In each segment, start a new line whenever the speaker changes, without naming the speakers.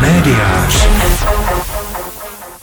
Médiář.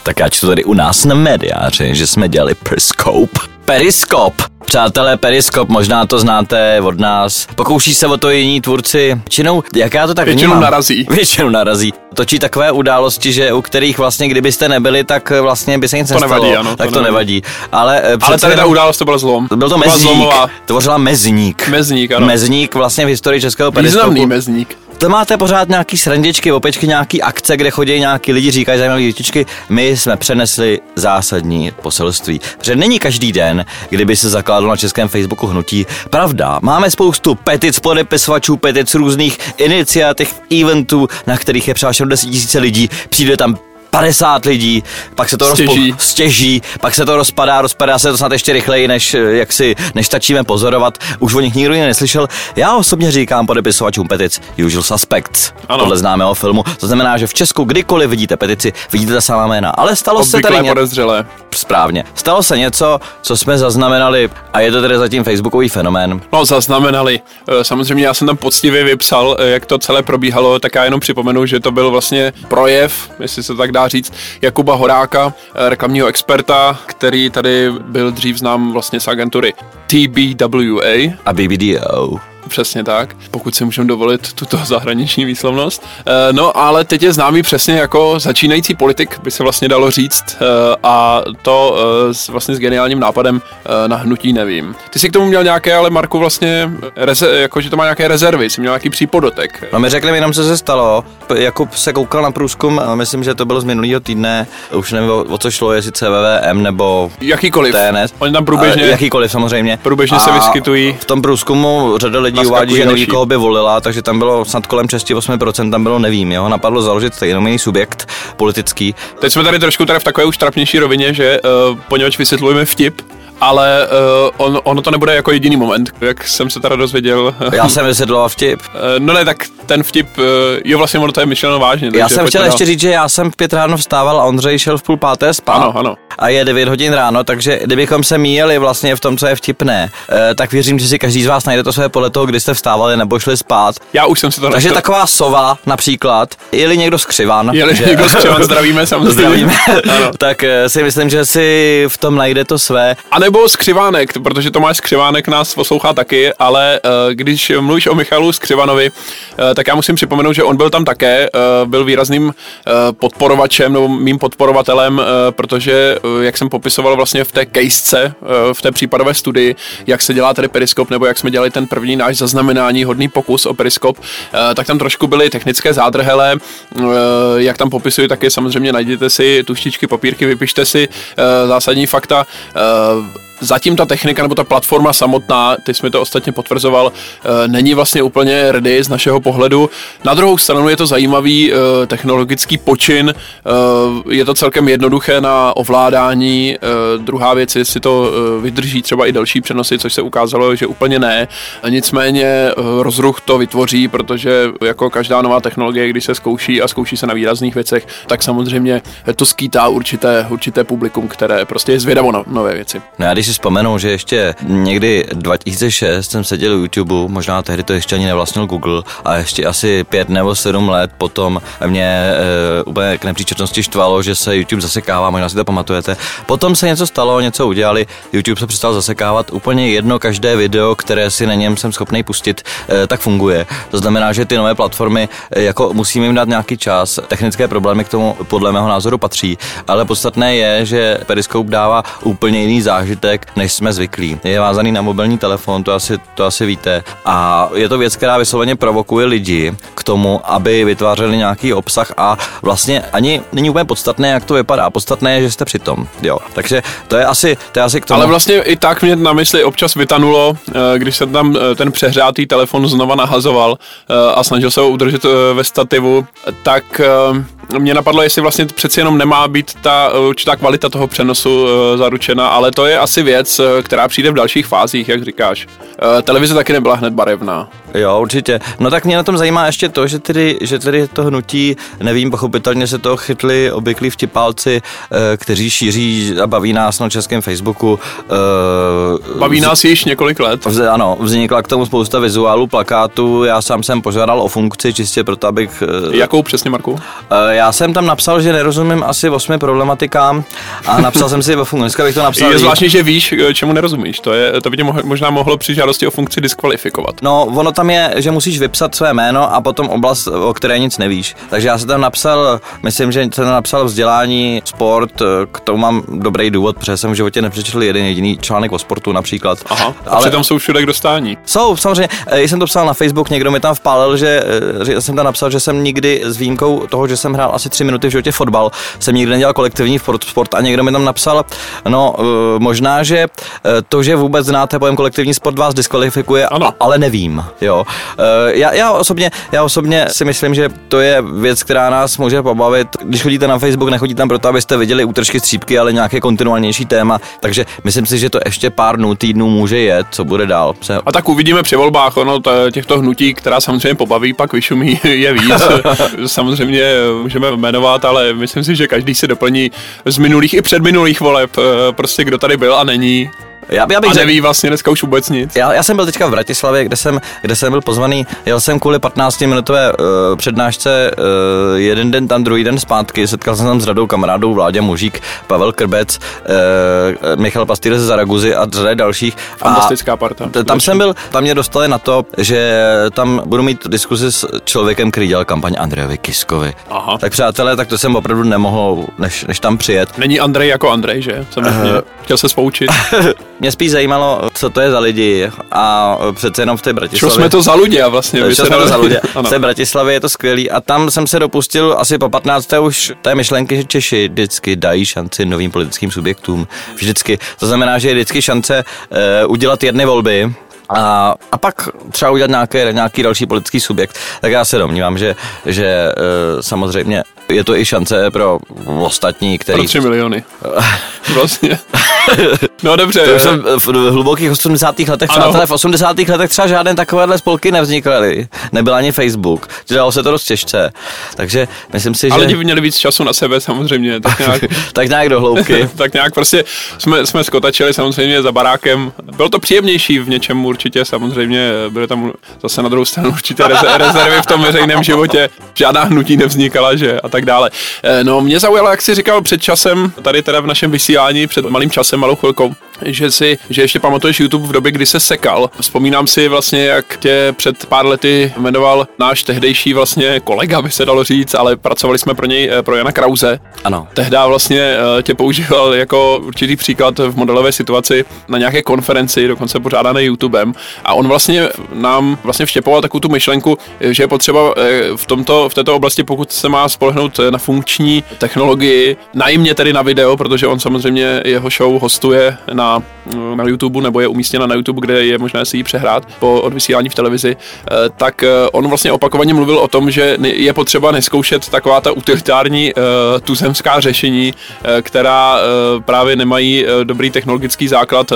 Tak já čtu tady u nás na médiáři, že jsme dělali Periscope. Periskop. Přátelé, Periskop, možná to znáte od nás. Pokouší se o to jiní tvůrci. Většinou, jak já to tak
Většinou
vnímám?
narazí.
Většinou narazí. Točí takové události, že u kterých vlastně, kdybyste nebyli, tak vlastně by se nic
To
nestalo.
nevadí, ano, to
tak to nevadí.
nevadí.
Ale, eh,
Ale tady ta událost to byl zlom.
byl to
byla
mezník,
zlomová.
tvořila mezník.
Mezník, ano.
Mezník vlastně v historii českého periskopu.
Významný mezník.
To máte pořád nějaký srandičky, opečky, nějaký akce, kde chodí nějaký lidi, říkají zajímavé větičky. My jsme přenesli zásadní poselství. Protože není každý den, kdyby se zakládalo na českém Facebooku hnutí. Pravda, máme spoustu petic, podepisovačů, petic, různých iniciativ, eventů, na kterých je převáženo 10 000 lidí. Přijde tam 50 lidí, pak se to
Stěží.
Rozpo- stěží, pak se to rozpadá, rozpadá se to snad ještě rychleji, než eh, jak si, než stačíme pozorovat. Už o nich nikdo jiný neslyšel. Já osobně říkám podepisovačům petic Usual Suspects,
Ano.
podle známého filmu. To znamená, že v Česku kdykoliv vidíte petici, vidíte ta samá jména. Ale stalo se
Obvyklé
tady ně...
podezřelé.
správně. Stalo se něco, co jsme zaznamenali a je to tedy zatím facebookový fenomén.
No, zaznamenali. Eh, Samozřejmě já jsem tam poctivě vypsal, eh, jak to celé probíhalo, tak já jenom připomenu, že to byl vlastně projev, jestli se tak dá říct, Jakuba Horáka, eh, reklamního experta, který tady byl dřív znám vlastně z agentury TBWA,
A BBDO.
Přesně tak, pokud si můžeme dovolit tuto zahraniční výslovnost. E, no, ale teď je známý přesně jako začínající politik, by se vlastně dalo říct, e, a to e, s, vlastně s geniálním nápadem na hnutí nevím. Ty jsi k tomu měl nějaké, ale Marku vlastně, reze, jako, že to má nějaké rezervy, jsi měl nějaký přípodotek.
No mi řekli mi jenom, co se stalo. Jakub se koukal na průzkum, a myslím, že to bylo z minulého týdne, už nevím, o, co šlo, jestli CVVM nebo
Jakýkoliv.
TNS.
Oni tam průběžně,
Ale jakýkoliv samozřejmě.
průběžně se
A
vyskytují.
V tom průzkumu řada lidí
Naskakují
uvádí, že neví, koho by volila, takže tam bylo snad kolem 6-8%, tam bylo nevím, jo. Napadlo založit jenom jiný subjekt politický.
Teď jsme tady trošku tady v takové už trapnější rovině, že uh, poněvadž vysvětlujeme vtip, ale uh, on, ono to nebude jako jediný moment, jak jsem se teda dozvěděl.
Já jsem vysvětloval vtip.
Eh, No ne, tak ten vtip, eh, jo vlastně ono to je myšleno vážně.
Já jsem chtěl ještě říct, že já jsem v pět ráno vstával a Ondřej šel v půl páté spát.
Ano, ano.
A je 9 hodin ráno, takže kdybychom se míjeli vlastně v tom, co je vtipné, eh, tak věřím, že si každý z vás najde to své podle toho, kdy jste vstávali nebo šli spát.
Já už jsem si to
Takže taková sova například, je-li někdo skřivan,
Jeli
že-
někdo z Křivan, zdravíme samozřejmě.
zdravíme,
Ano.
tak eh, si myslím, že si v tom najde to své.
A nebo Skřivánek, protože Tomáš Skřivánek nás poslouchá taky, ale uh, když mluvíš o Michalu Skřivanovi, tak já musím připomenout, že on byl tam také, byl výrazným podporovačem nebo mým podporovatelem, protože, jak jsem popisoval vlastně v té casece, uh, v té případové studii, jak se dělá tady periskop, nebo jak jsme dělali ten první náš zaznamenání, hodný pokus o periskop, uh, tak tam trošku byly technické zádrhele, jak tam popisuju, taky samozřejmě najděte si tuštičky, papírky, vypište si zásadní fakta. Zatím ta technika nebo ta platforma samotná, ty jsi mi to ostatně potvrzoval, eh, není vlastně úplně ready z našeho pohledu. Na druhou stranu je to zajímavý eh, technologický počin, eh, je to celkem jednoduché na ovládání. Druhá věc, jestli to vydrží třeba i další přenosy, což se ukázalo, že úplně ne. Nicméně rozruch to vytvoří, protože jako každá nová technologie, když se zkouší a zkouší se na výrazných věcech, tak samozřejmě to skýtá určité, určité publikum, které prostě je zvědavo na nové věci.
No já když si vzpomenu, že ještě někdy 2006 jsem seděl u YouTube, možná tehdy to ještě ani nevlastnil Google a ještě asi pět nebo sedm let potom mě e, úplně k nepříčetnosti štvalo, že se YouTube zasekává, možná si to pamatujete. Potom se něco stalo, něco udělali, YouTube se přestal zasekávat, úplně jedno každé video, které si na něm jsem schopný pustit, e, tak funguje. To znamená, že ty nové platformy, e, jako musíme jim dát nějaký čas, technické problémy k tomu podle mého názoru patří, ale podstatné je, že Periscope dává úplně jiný zážitek, než jsme zvyklí. Je vázaný na mobilní telefon, to asi, to asi víte. A je to věc, která vysloveně provokuje lidi k tomu, aby vytvářeli nějaký obsah a vlastně ani není úplně podstatné, jak to vypadá. Podstatné je, že jste přitom. Jo. Takže to je asi, to je asi k tomu.
Ale vlastně i tak mě na mysli občas vytanulo, eh, když jsem tam eh, ten přehřátý telefon znova nahazoval eh, a snažil se ho udržet ve stativu, tak mě napadlo, jestli vlastně přeci jenom nemá být ta eh, určitá kvalita toho přenosu eh, zaručena, ale to je asi věc, eh, která přijde v dalších fázích, jak říkáš. Televize taky nebyla hned barevná.
Jo, určitě. No tak mě na tom zajímá ještě to, že tedy, že tedy to hnutí, nevím, pochopitelně se to chytli obvyklí vtipálci, kteří šíří a baví nás na českém Facebooku.
Baví nás již několik let.
Vz, ano, vznikla k tomu spousta vizuálů, plakátů, já sám jsem požádal o funkci čistě proto, abych...
Jakou přesně, Marku?
Já jsem tam napsal, že nerozumím asi osmi problematikám a napsal jsem si ve funkci. Dneska bych to napsal.
Je zvláštní, že víš, čemu nerozumíš. To, je, to by tě možná mohlo při žádosti o funkci diskvalifikovat.
No, ono tam je, že musíš vypsat své jméno a potom oblast, o které nic nevíš. Takže já jsem tam napsal, myslím, že jsem napsal vzdělání, sport, k tomu mám dobrý důvod, protože jsem v životě nepřečetl jeden jediný článek o sportu například.
Aha, a Ale přitom jsou všude k dostání.
Jsou, samozřejmě. Eh, jsem to psal na Facebook, někdo mi tam vpálil, že, eh, že jsem tam napsal, že jsem nikdy s výjimkou toho, že jsem hrál asi tři minuty v životě fotbal, jsem nikdy nedělal kolektivní sport, a někdo mi tam napsal, no eh, možná, že to, že vůbec znáte pojem kolektivní sport vás diskvalifikuje, ano. ale nevím. Jo. Já, já, osobně, já osobně si myslím, že to je věc, která nás může pobavit. Když chodíte na Facebook, nechodíte tam proto, abyste viděli útržky střípky, ale nějaké kontinuálnější téma. Takže myslím si, že to ještě pár dnů, týdnů může jet, co bude dál.
A tak uvidíme při volbách, ono těchto hnutí, která samozřejmě pobaví, pak vyšumí, je víc. samozřejmě můžeme jmenovat, ale myslím si, že každý si doplní z minulých i předminulých voleb, eh, prostě kdo tady byl a není. Já, já bych a neví řek... vlastně dneska už vůbec nic.
Já, já jsem byl teďka v Bratislavě, kde jsem, kde jsem byl pozvaný. Jel jsem kvůli 15-minutové uh, přednášce uh, jeden den tam, druhý den zpátky. Setkal jsem tam s radou kamarádů Vládě Mužík, Pavel Krbec, uh, Michal Pastýr ze Zaraguzy a řada dalších.
Fantastická parta.
T- tam jsem byl, tam mě dostali na to, že tam budu mít diskuzi s člověkem, který dělal kampaň Andrejovi Kiskovi. Aha. Tak přátelé, tak to jsem opravdu nemohl, než, než tam přijet.
Není Andrej jako Andrej, že? Jsem uh, chtěl se spoučit.
Mě spíš zajímalo, co to je za lidi a přece jenom v té Bratislavě.
Co jsme to za lidi a vlastně.
Co jsme to za lidi. v té Bratislavě je to skvělý a tam jsem se dopustil asi po 15. už té myšlenky, že Češi vždycky dají šanci novým politickým subjektům. Vždycky. To znamená, že je vždycky šance uh, udělat jedny volby, a, a pak třeba udělat nějaký, nějaký další politický subjekt, tak já se domnívám, že, že e, samozřejmě je to i šance pro ostatní, který...
Pro 3 miliony. vlastně. No dobře.
To už jsem v hlubokých 80. letech, ano. přátelé, v 80. letech třeba žádné takovéhle spolky nevznikaly. Nebyl ani Facebook. Dělalo se to dost těžce. Takže myslím si, že...
Ale lidi měli víc času na sebe samozřejmě. Tak nějak,
tak nějak do hloubky.
tak nějak prostě jsme, jsme skotačili samozřejmě za barákem. Bylo to příjemnější v něčem určitě, samozřejmě byly tam zase na druhou stranu určitě rezervy v tom veřejném životě. Žádná hnutí nevznikala, že? A tak dále. Eh, no mě zaujalo, jak jsi říkal před časem, tady teda v našem vysílání, před malým časem, malou chvilkou, že si, že ještě pamatuješ YouTube v době, kdy se sekal. Vzpomínám si vlastně, jak tě před pár lety jmenoval náš tehdejší vlastně kolega, by se dalo říct, ale pracovali jsme pro něj, eh, pro Jana Krause.
Ano.
Tehda vlastně eh, tě používal jako určitý příklad v modelové situaci na nějaké konferenci, dokonce pořádané YouTubem. A on vlastně nám vlastně vštěpoval takovou tu myšlenku, že je potřeba v, tomto, v této oblasti, pokud se má spolehnout na funkční technologii, najmě tedy na video, protože on samozřejmě jeho show hostuje na, na YouTube nebo je umístěna na YouTube, kde je možné si ji přehrát po odvysílání v televizi, eh, tak eh, on vlastně opakovaně mluvil o tom, že je potřeba neskoušet taková ta utilitární uh, tuzemská řešení, která právě nemají dobrý technologický základ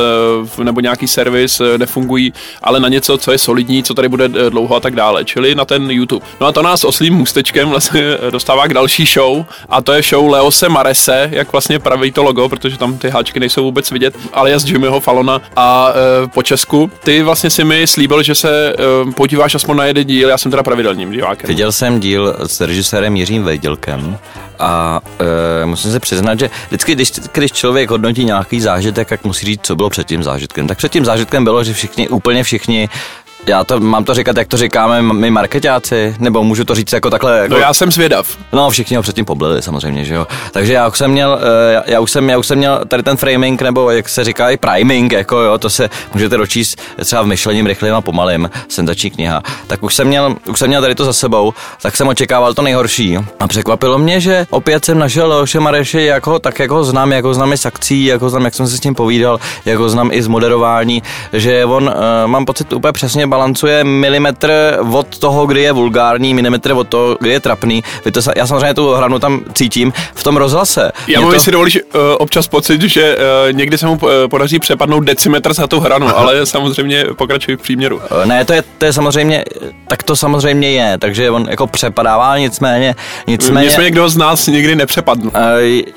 nebo nějaký servis, nefungují, ale na něco, co je solidní, co tady bude dlouho a tak dále, čili na ten YouTube. No a to nás oslým můstečkem vlastně dostává k další show a to je show Leose Marese, jak vlastně praví to logo, protože tam ty háčky nejsou vůbec vidět, alias Jimmyho Falona a e, po Česku. Ty vlastně si mi slíbil, že se e, podíváš aspoň na jeden díl, já jsem teda pravidelným divákem.
Viděl jsem díl s režisérem Jiřím Vejdělkem a e, musím se přiznat, že vždycky, když, když člověk hodnotí nějaký zážitek, tak musí říct, co bylo před tím zážitkem. Tak před tím zážitkem bylo, že všichni, úplně všichni já to mám to říkat, jak to říkáme my marketáci, nebo můžu to říct jako takhle? Jako...
No já jsem zvědav.
No všichni ho předtím poblili samozřejmě, že jo. Takže já už jsem měl, eh, já už jsem, já už jsem měl tady ten framing, nebo jak se říká i priming, jako jo, to se můžete dočíst třeba v myšlením rychlým a pomalým, senzační kniha. Tak už jsem měl, už jsem měl tady to za sebou, tak jsem očekával to nejhorší. A překvapilo mě, že opět jsem našel Leoše Mareše, jak ho, tak jak ho znám, jak ho znám i z akcí, jak ho znám, jak jsem se s ním povídal, jak ho znám i z moderování, že on, uh, mám pocit, úplně přesně balancuje milimetr od toho, kdy je vulgární, milimetr od toho, kdy je trapný. Vy to, já samozřejmě tu hranu tam cítím v tom rozhlase.
Já mám,
to...
si dovolíš uh, občas pocit, že uh, někdy se mu podaří přepadnout decimetr za tu hranu, ale samozřejmě pokračuji v příměru.
Ne, to je, to je samozřejmě, tak to samozřejmě je, takže on jako přepadává, nicméně, nicméně...
Mě jsme někdo z nás nikdy nepřepadl uh,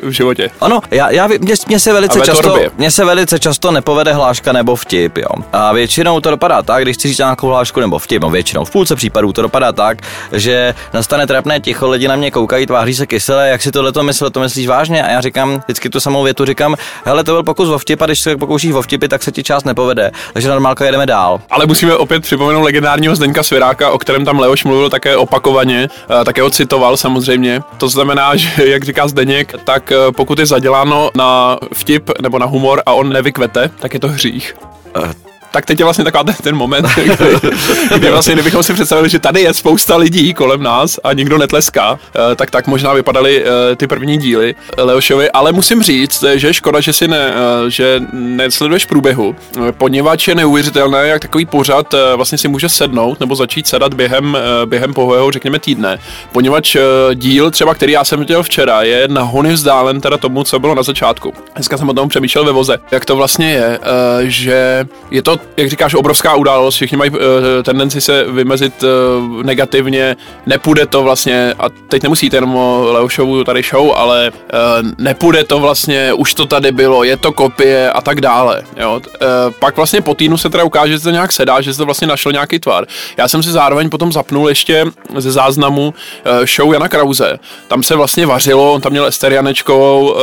v životě.
Ano, já, já mě, mě, se velice často, mě se velice často nepovede hláška nebo vtip, jo. A většinou to dopadá tak, když chci říct nějakou hlášku nebo vtip, no většinou v půlce případů to dopadá tak, že nastane trapné ticho, lidi na mě koukají, tváří se kysele, jak si tohle to myslel, to myslíš vážně? A já říkám, vždycky tu samou větu říkám, hele, to byl pokus o vtip a když se pokoušíš o vtipy, tak se ti část nepovede. Takže normálka jedeme dál.
Ale musíme opět připomenout legendárního Zdeňka Sviráka, o kterém tam Leoš mluvil také opakovaně, také ho citoval samozřejmě. To znamená, že jak říká Zdeněk, tak eh, pokud je zaděláno na vtip nebo na humor a on nevykvete, tak je to hřích. Uh tak teď je vlastně taková ten, ten moment, kdy, kdy vlastně, kdybychom si představili, že tady je spousta lidí kolem nás a nikdo netleská, eh, tak tak možná vypadaly eh, ty první díly Leošovi, ale musím říct, že je škoda, že si ne, eh, že nesleduješ průběhu, poněvadž je neuvěřitelné, jak takový pořad vlastně si může sednout nebo začít sedat během, během pohového, řekněme, týdne. Poněvadž díl, třeba který já jsem viděl včera, je na hony vzdálen teda tomu, co bylo na začátku. Dneska jsem o tom přemýšlel ve voze. Jak to vlastně je, že je to jak říkáš, obrovská událost, všichni mají uh, tendenci se vymezit uh, negativně, nepůjde to vlastně, a teď nemusíte jenom o Leošovu tady show, ale uh, nepůjde to vlastně, už to tady bylo, je to kopie a tak dále. Jo? Uh, pak vlastně po týdnu se teda ukáže, že to nějak sedá, že se to vlastně našlo nějaký tvar. Já jsem si zároveň potom zapnul ještě ze záznamu uh, show Jana Krause. Tam se vlastně vařilo, on tam měl Ester Janečkovou, uh,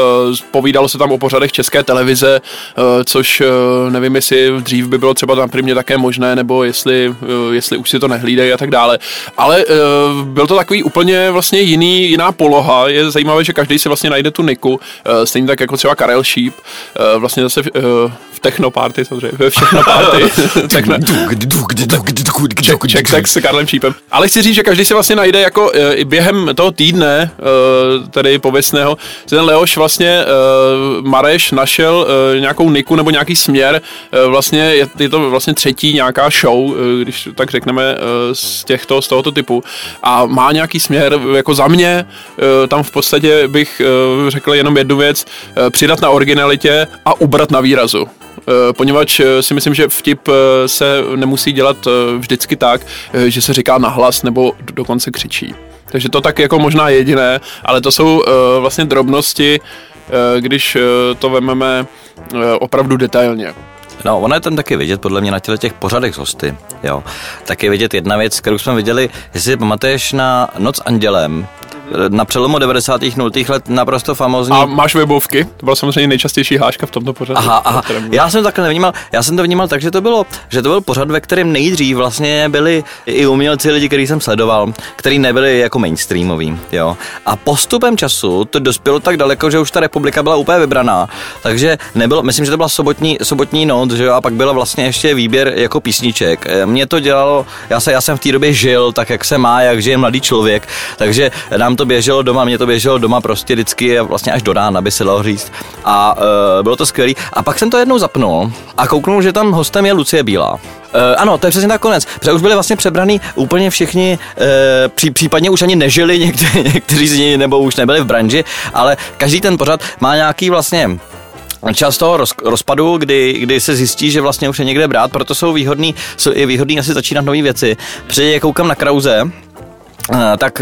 povídalo se tam o pořadech české televize, uh, což uh, nevím, jestli dřív by bylo třeba tam mě také možné, nebo jestli, eh, jestli už si to nehlídají a tak dále. Ale uh, byl to takový úplně vlastně jiný, jiná poloha. Je zajímavé, že každý si vlastně najde tu niku, uh, stejně tak jako třeba Karel Šíp, vlastně zase uh, v technoparty, samozřejmě, ve všechno party. Check, check s Karlem Šípem. Ale chci říct, že každý si vlastně najde jako i během toho týdne, tedy pověstného, ten Leoš vlastně Mareš našel nějakou niku nebo nějaký směr, vlastně je, je to vlastně třetí nějaká show, když tak řekneme z těchto, z tohoto typu a má nějaký směr, jako za mě, tam v podstatě bych řekl jenom jednu věc, přidat na originalitě a ubrat na výrazu. Eh, poněvadž eh, si myslím, že vtip eh, se nemusí dělat vždycky tak, že se říká nahlas nebo dokonce křičí. Takže to tak jako možná jediné, ale to jsou vlastně drobnosti, když to vememe opravdu detailně.
No, ono je tam taky vidět, podle mě, na těle těch pořadech z hosty, jo. Tak je vidět jedna věc, kterou jsme viděli, jestli pamatuješ na Noc andělem, na přelomu 90. 0. let naprosto famózní.
A máš webovky? To byla samozřejmě nejčastější háška v tomto pořadu.
Aha, aha. Já jsem takhle nevnímal. Já jsem to vnímal tak, že to bylo, že to byl pořad, ve kterém nejdřív vlastně byli i umělci lidi, který jsem sledoval, který nebyli jako mainstreamový, jo. A postupem času to dospělo tak daleko, že už ta republika byla úplně vybraná. Takže nebylo, myslím, že to byla sobotní, sobotní noc, že jo, a pak byla vlastně ještě výběr jako písniček. Mě to dělalo, já, se, já jsem v té době žil tak, jak se má, jak žije mladý člověk, takže nám to běželo doma, mě to běželo doma prostě vždycky vlastně až do rána, by se dalo říct. A uh, bylo to skvělé. A pak jsem to jednou zapnul a kouknul, že tam hostem je Lucie Bílá. Uh, ano, to je přesně tak konec. Protože už byli vlastně přebraný úplně všichni, uh, pří, případně už ani nežili někteří, někteří z nich, nebo už nebyli v branži, ale každý ten pořad má nějaký vlastně čas toho roz, rozpadu, kdy, kdy se zjistí, že vlastně už je někde brát, proto jsou výhodný, jsou i výhodný asi začínat nové věci. Při koukám na Krauze, tak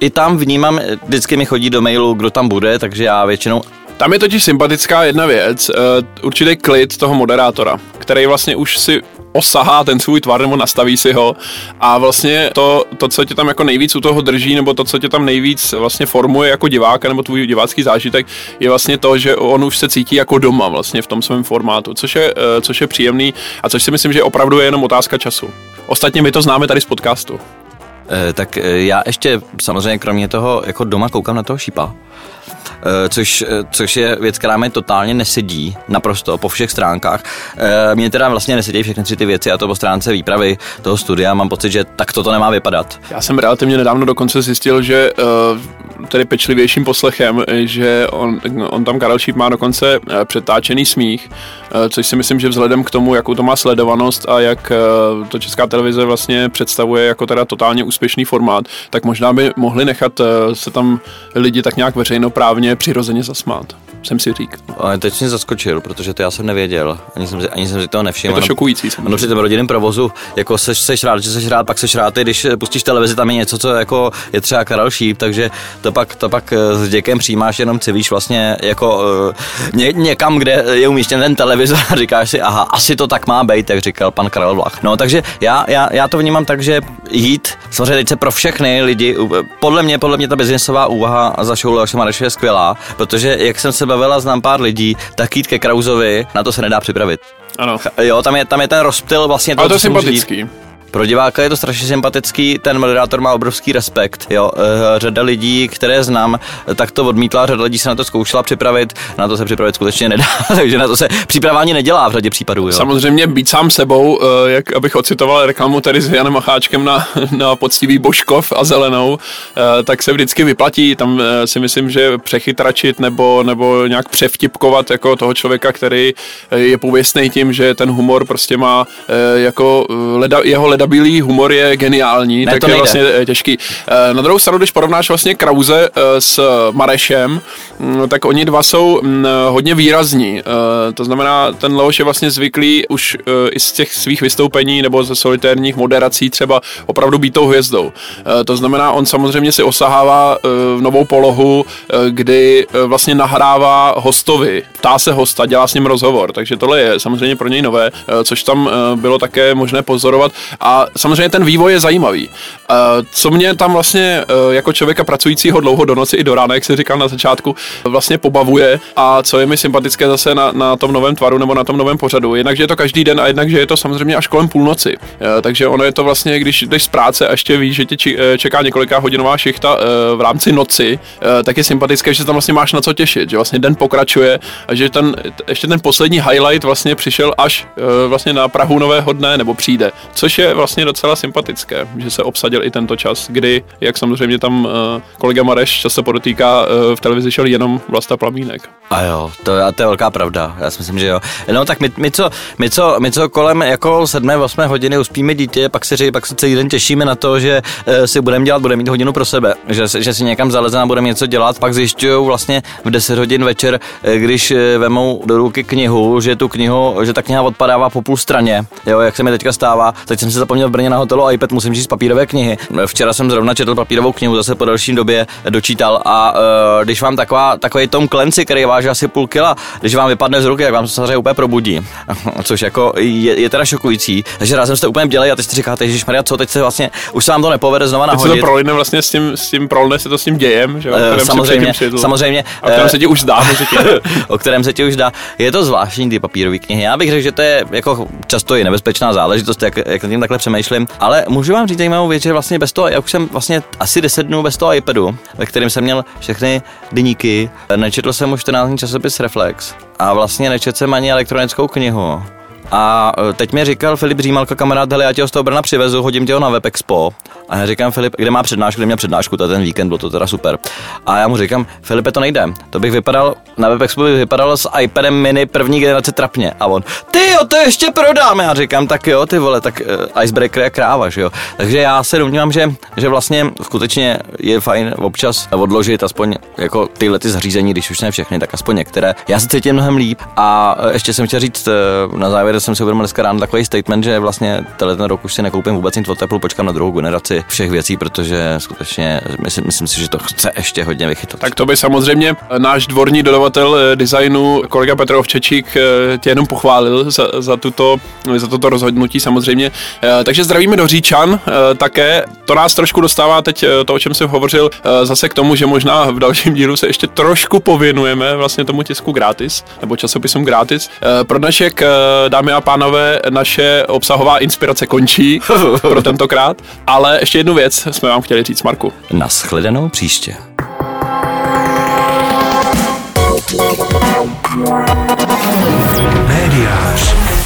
i tam vnímám, vždycky mi chodí do mailu, kdo tam bude, takže já většinou
tam je totiž sympatická jedna věc, uh, určitý klid toho moderátora, který vlastně už si osahá ten svůj tvar nebo nastaví si ho a vlastně to, to, co tě tam jako nejvíc u toho drží nebo to, co tě tam nejvíc vlastně formuje jako diváka nebo tvůj divácký zážitek je vlastně to, že on už se cítí jako doma vlastně v tom svém formátu, což je, což je příjemný a což si myslím, že opravdu je jenom otázka času. Ostatně my to známe tady z podcastu.
E, tak já ještě samozřejmě kromě toho jako doma koukám na toho šípa. Eh, což, eh, což je věc, která mi totálně nesedí naprosto po všech stránkách. Eh, mně teda vlastně nesedí všechny tři ty věci a to po stránce výpravy toho studia mám pocit, že tak to nemá vypadat.
Já jsem relativně nedávno dokonce zjistil, že tedy pečlivějším poslechem, že on, on tam Karel Šíp má dokonce přetáčený smích, což si myslím, že vzhledem k tomu, jakou to má sledovanost a jak to česká televize vlastně představuje jako teda totálně úspěšný formát, tak možná by mohli nechat se tam lidi tak nějak veřejnoprávně přirozeně zasmát jsem si říkal.
Ale teď mě zaskočil, protože to já jsem nevěděl, ani jsem, ani jsem si toho nevšiml.
Je to šokující.
No při tom rodinném provozu, jako seš, seš rád, že seš rád, pak seš rád, když pustíš televizi, tam je něco, co jako je třeba Karel Šíp, takže to pak, to pak eh, s děkem přijímáš, jenom civíš vlastně jako uh, ně, někam, kde je umístěn ten televizor a říkáš si, aha, asi to tak má být, jak říkal pan Karel Vlach. No takže já, já, já to vnímám tak, že jít, samozřejmě teď se pro všechny lidi, podle mě, podle mě ta biznesová úvaha za show Leoše Mareše je skvělá, protože jak jsem se bavila, znám pár lidí, tak jít ke Krauzovi, na to se nedá připravit.
Ano.
Jo, tam je, tam je ten rozptyl vlastně.
Ale to je sympatický.
Pro diváka je to strašně sympatický, ten moderátor má obrovský respekt. Jo. Eh, řada lidí, které znám, tak to odmítla, řada lidí se na to zkoušela připravit, na to se připravit skutečně nedá, takže na to se příprava ani nedělá v řadě případů. Jo.
Samozřejmě být sám sebou, eh, jak abych ocitoval reklamu tady s Janem Macháčkem na, na poctivý Božkov a zelenou, eh, tak se vždycky vyplatí. Tam si myslím, že přechytračit nebo, nebo nějak převtipkovat jako toho člověka, který je pověstný tím, že ten humor prostě má jako leda, jeho leda sedabilý humor je geniální, ne, tak je nejde. vlastně eh, těžký. Eh, na druhou stranu, když porovnáš vlastně Krause eh, s Marešem, mm, tak oni dva jsou mm, hodně výrazní. To znamená, ten Leoš je vlastně zvyklý už i z těch svých vystoupení nebo ze solitérních moderací třeba opravdu být tou hvězdou. To znamená, on samozřejmě si osahává novou polohu, kdy vlastně nahrává hostovi, ptá se hosta, dělá s ním rozhovor, takže tohle je samozřejmě pro něj nové, což tam bylo také možné pozorovat. A samozřejmě ten vývoj je zajímavý. Uh, co mě tam vlastně uh, jako člověka pracujícího dlouho do noci i do rána, jak si říkal na začátku, vlastně pobavuje a co je mi sympatické zase na, na tom novém tvaru nebo na tom novém pořadu. Jednak, že je to každý den a jednak, že je to samozřejmě až kolem půlnoci. Uh, takže ono je to vlastně, když jdeš z práce a ještě víš, že tě čeká několika hodinová šichta v rámci noci, tak je sympatické, že tam vlastně máš na co těšit, že vlastně den pokračuje a že ten, ještě ten poslední highlight vlastně přišel až vlastně na Prahu nového dne nebo přijde, což je vlastně docela sympatické, že se obsadil i tento čas, kdy, jak samozřejmě tam uh, kolega Mareš často podotýká, uh, v televizi šel jenom Vlasta Plamínek.
A jo, to, a to je velká pravda, já si myslím, že jo. No tak my, my, co, my, co, my co kolem jako 7, 8 hodiny uspíme dítě, pak se, pak se celý den těšíme na to, že uh, si budeme dělat, budeme mít hodinu pro sebe, že, že si někam zalezeme a budeme něco dělat, pak zjišťují vlastně v 10 hodin večer, když vemou do ruky knihu, že tu knihu, že ta kniha odpadává po půl straně, jo, jak se mi teďka stává, teď jsem se zapomněl v Brně na hotelu iPad, musím říct papírové knihy. Včera jsem zrovna četl papírovou knihu, zase po dalším době dočítal a uh, když vám taková, takový Tom Clancy, který váží asi půl kila, když vám vypadne z ruky, jak vám to samozřejmě úplně probudí. Což jako je, je teda šokující. Takže rázem jste úplně dělali a teď si říkáte, že Maria, co teď se vlastně, už se vám to nepovede znova nahodit.
Teď se to prolíne vlastně s tím, s tím prolne se to s tím dějem, že?
Uh, samozřejmě, samozřejmě.
O kterém se ti už zdá,
o kterém se ti už dá. Je to zvláštní ty papírové knihy. Já bych řekl, že to je jako často i nebezpečná záležitost, jak, jak na tím takhle přemýšlím. Ale můžu vám říct zajímavou věc, že vlastně bez toho, já už jsem vlastně asi 10 dnů bez toho iPadu, ve kterém jsem měl všechny deníky, nečetl jsem už 14 časopis Reflex a vlastně nečetl jsem ani elektronickou knihu. A e, teď mi říkal Filip Římalka, kamarád, hele, já tě z toho Brna přivezu, hodím tě ho na WebExpo. A já říkám, Filip, kde má přednášku, kde měl přednášku, to ten víkend, bylo to teda super. A já mu říkám, Filipe, to nejde. To bych vypadal, na WebExpo bych vypadal s iPadem mini první generace trapně. A on, ty jo, to ještě prodáme. Já říkám, tak jo, ty vole, tak uh, icebreaker je kráva, že jo. Takže já se domnívám, že, že vlastně skutečně je fajn občas odložit aspoň jako tyhle ty zařízení, když už ne všechny, tak aspoň některé. Já se cítím mnohem líp a e, ještě jsem chtěl říct e, na závěr jsem si uvědomil dneska ráno takový statement, že vlastně tenhle ten rok už si nekoupím vůbec nic od Apple, počkám na druhou generaci všech věcí, protože skutečně myslím, myslím si, že to chce ještě hodně vychytat.
Tak to by samozřejmě náš dvorní dodavatel eh, designu, kolega Petr Ovčečík, eh, tě jenom pochválil za, za, tuto, za toto rozhodnutí samozřejmě. Eh, takže zdravíme do Říčan také. To nás trošku dostává teď to, o čem jsem hovořil, zase k tomu, že možná v dalším dílu se ještě trošku pověnujeme vlastně tomu tisku gratis, nebo časopisům gratis. Pro dnešek, dámy a pánové, naše obsahová inspirace končí pro tentokrát, ale ještě ještě jednu věc jsme vám chtěli říct, Marku.
Naschledanou příště.
Médiář.